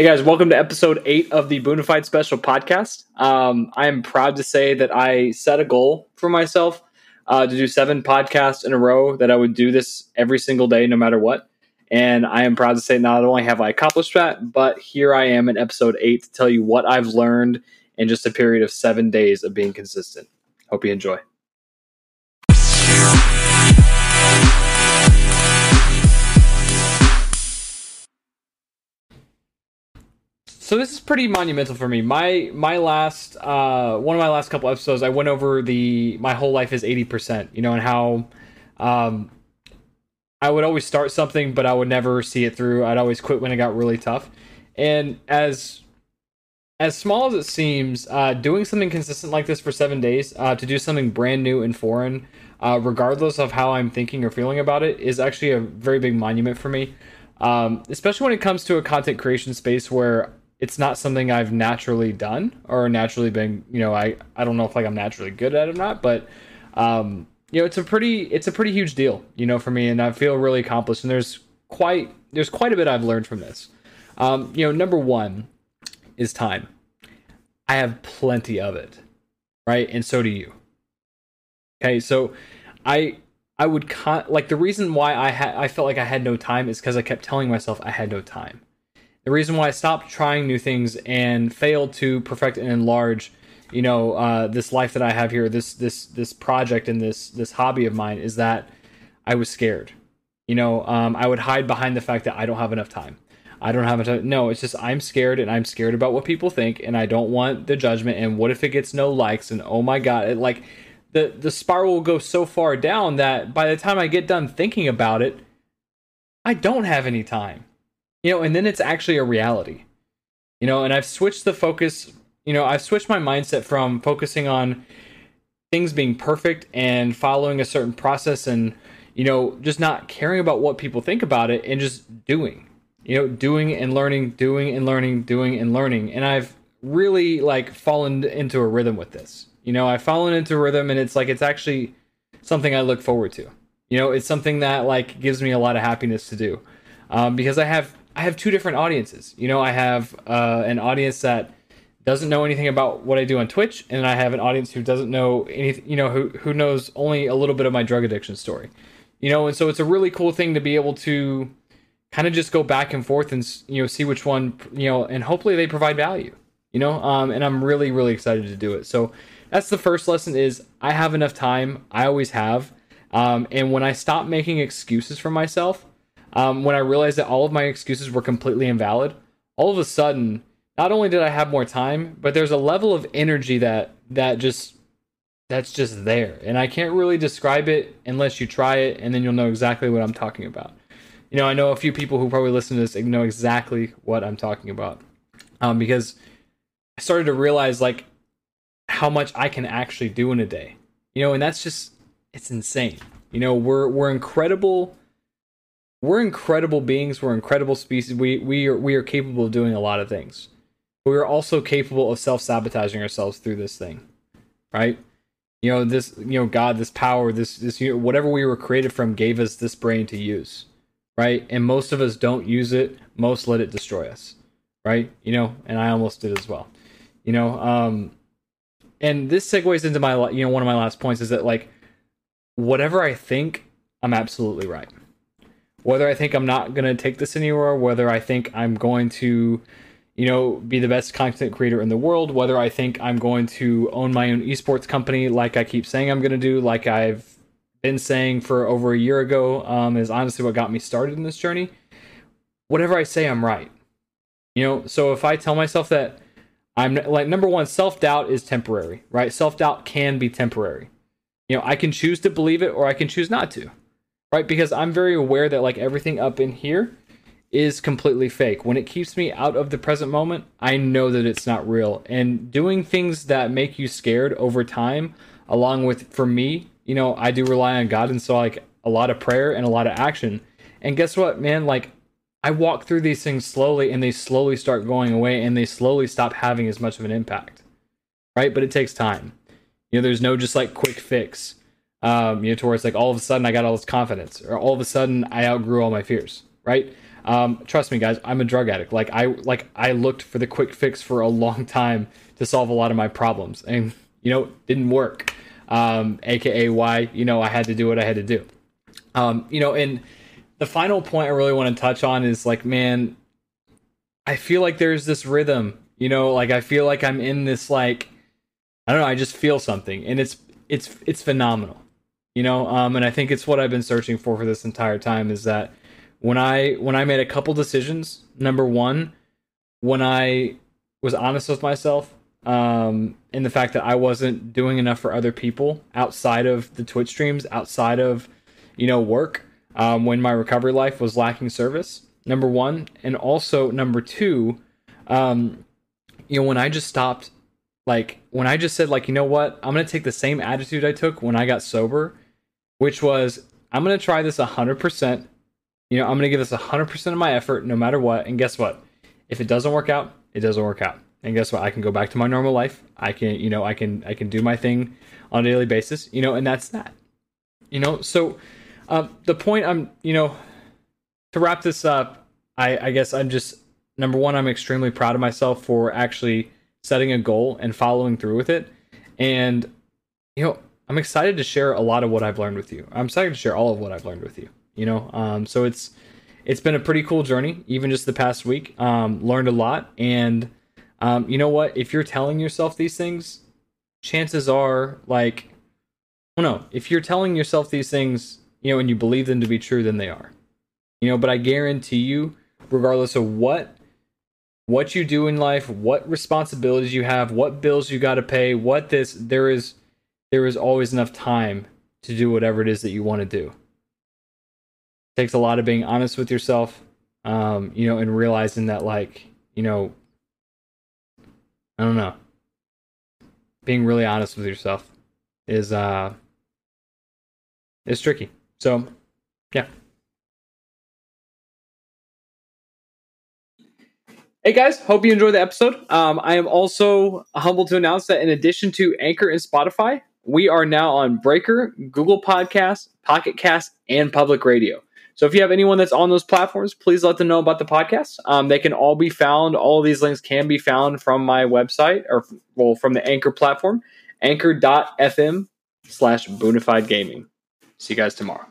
Hey guys, welcome to episode eight of the Boonified Special podcast. Um, I am proud to say that I set a goal for myself uh, to do seven podcasts in a row, that I would do this every single day, no matter what. And I am proud to say not only have I accomplished that, but here I am in episode eight to tell you what I've learned in just a period of seven days of being consistent. Hope you enjoy. So this is pretty monumental for me. My my last uh, one of my last couple episodes, I went over the my whole life is eighty percent. You know, and how um, I would always start something, but I would never see it through. I'd always quit when it got really tough. And as as small as it seems, uh, doing something consistent like this for seven days uh, to do something brand new and foreign, uh, regardless of how I'm thinking or feeling about it, is actually a very big monument for me. Um, especially when it comes to a content creation space where it's not something I've naturally done or naturally been, you know, I, I don't know if like I'm naturally good at it or not, but um, you know, it's a pretty it's a pretty huge deal, you know, for me and I feel really accomplished and there's quite there's quite a bit I've learned from this. Um, you know, number 1 is time. I have plenty of it. Right? And so do you. Okay, so I I would con- like the reason why I had I felt like I had no time is because I kept telling myself I had no time the reason why I stopped trying new things and failed to perfect and enlarge, you know, uh, this life that I have here, this this this project and this this hobby of mine is that I was scared. You know, um, I would hide behind the fact that I don't have enough time. I don't have enough. Time. No, it's just I'm scared and I'm scared about what people think and I don't want the judgment. And what if it gets no likes? And oh my god, it, like the the spiral will go so far down that by the time I get done thinking about it, I don't have any time you know and then it's actually a reality. You know and i've switched the focus you know i've switched my mindset from focusing on things being perfect and following a certain process and you know just not caring about what people think about it and just doing you know doing and learning doing and learning doing and learning. And i've really like fallen into a rhythm with this. You know i've fallen into a rhythm and it's like it's actually something i look forward to. You know it's something that like gives me a lot of happiness to do um, because i have I have two different audiences. You know, I have uh, an audience that doesn't know anything about what I do on Twitch, and I have an audience who doesn't know anything. You know, who who knows only a little bit of my drug addiction story. You know, and so it's a really cool thing to be able to kind of just go back and forth and you know see which one you know, and hopefully they provide value. You know, um, and I'm really really excited to do it. So that's the first lesson: is I have enough time. I always have. Um, and when I stop making excuses for myself, um, when I realized that all of my excuses were completely invalid, all of a sudden, not only did I have more time, but there's a level of energy that that just that's just there, and I can't really describe it unless you try it, and then you'll know exactly what I'm talking about. You know, I know a few people who probably listen to this know exactly what I'm talking about, um, because I started to realize like how much I can actually do in a day. You know, and that's just it's insane. You know, we're we're incredible we're incredible beings. We're incredible species. We we are we are capable of doing a lot of things. But we are also capable of self sabotaging ourselves through this thing, right? You know this. You know God, this power, this this you know, whatever we were created from gave us this brain to use, right? And most of us don't use it. Most let it destroy us, right? You know, and I almost did as well. You know, um, and this segues into my you know one of my last points is that like whatever I think, I'm absolutely right whether I think I'm not going to take this anywhere, whether I think I'm going to, you know, be the best content creator in the world, whether I think I'm going to own my own esports company, like I keep saying I'm going to do, like I've been saying for over a year ago, um, is honestly what got me started in this journey. Whatever I say, I'm right. You know, so if I tell myself that I'm like number one, self doubt is temporary, right? Self doubt can be temporary. You know, I can choose to believe it or I can choose not to right? Because I'm very aware that like everything up in here is completely fake. When it keeps me out of the present moment, I know that it's not real. And doing things that make you scared over time, along with for me, you know, I do rely on God and so like a lot of prayer and a lot of action. And guess what, man? Like I walk through these things slowly and they slowly start going away and they slowly stop having as much of an impact. Right? But it takes time. You know, there's no just like quick fix um, you know, towards like all of a sudden I got all this confidence, or all of a sudden I outgrew all my fears, right? Um, trust me, guys, I'm a drug addict. Like I like I looked for the quick fix for a long time to solve a lot of my problems, and you know, didn't work. Um, AKA why you know I had to do what I had to do. Um, you know, and the final point I really want to touch on is like, man, I feel like there's this rhythm. You know, like I feel like I'm in this like I don't know. I just feel something, and it's it's it's phenomenal. You know, um, and I think it's what I've been searching for for this entire time is that when I when I made a couple decisions. Number one, when I was honest with myself, um, in the fact that I wasn't doing enough for other people outside of the Twitch streams, outside of you know work, um, when my recovery life was lacking service. Number one, and also number two, um, you know, when I just stopped, like when I just said, like, you know what, I'm gonna take the same attitude I took when I got sober, which was I'm gonna try this hundred percent you know, I'm going to give this 100% of my effort no matter what. And guess what? If it doesn't work out, it doesn't work out. And guess what? I can go back to my normal life. I can, you know, I can, I can do my thing on a daily basis, you know, and that's that. You know, so um, the point I'm, you know, to wrap this up, I, I guess I'm just number one, I'm extremely proud of myself for actually setting a goal and following through with it. And, you know, I'm excited to share a lot of what I've learned with you. I'm excited to share all of what I've learned with you you know? Um, so it's it's been a pretty cool journey even just the past week. Um, learned a lot and um, you know what? If you're telling yourself these things chances are like oh no if you're telling yourself these things you know and you believe them to be true then they are. You know but i guarantee you regardless of what what you do in life what responsibilities you have what bills you got to pay what this there is there is always enough time to do whatever it is that you want to do. Takes a lot of being honest with yourself um you know and realizing that like you know i don't know. Being really honest with yourself is uh is tricky. So yeah. Hey guys, hope you enjoyed the episode. Um, I am also humbled to announce that in addition to Anchor and Spotify, we are now on Breaker, Google Podcasts, Pocket Cast, and Public Radio. So if you have anyone that's on those platforms, please let them know about the podcast. Um, they can all be found. All of these links can be found from my website or well from the Anchor platform, anchor.fm slash boonified gaming. See you guys tomorrow.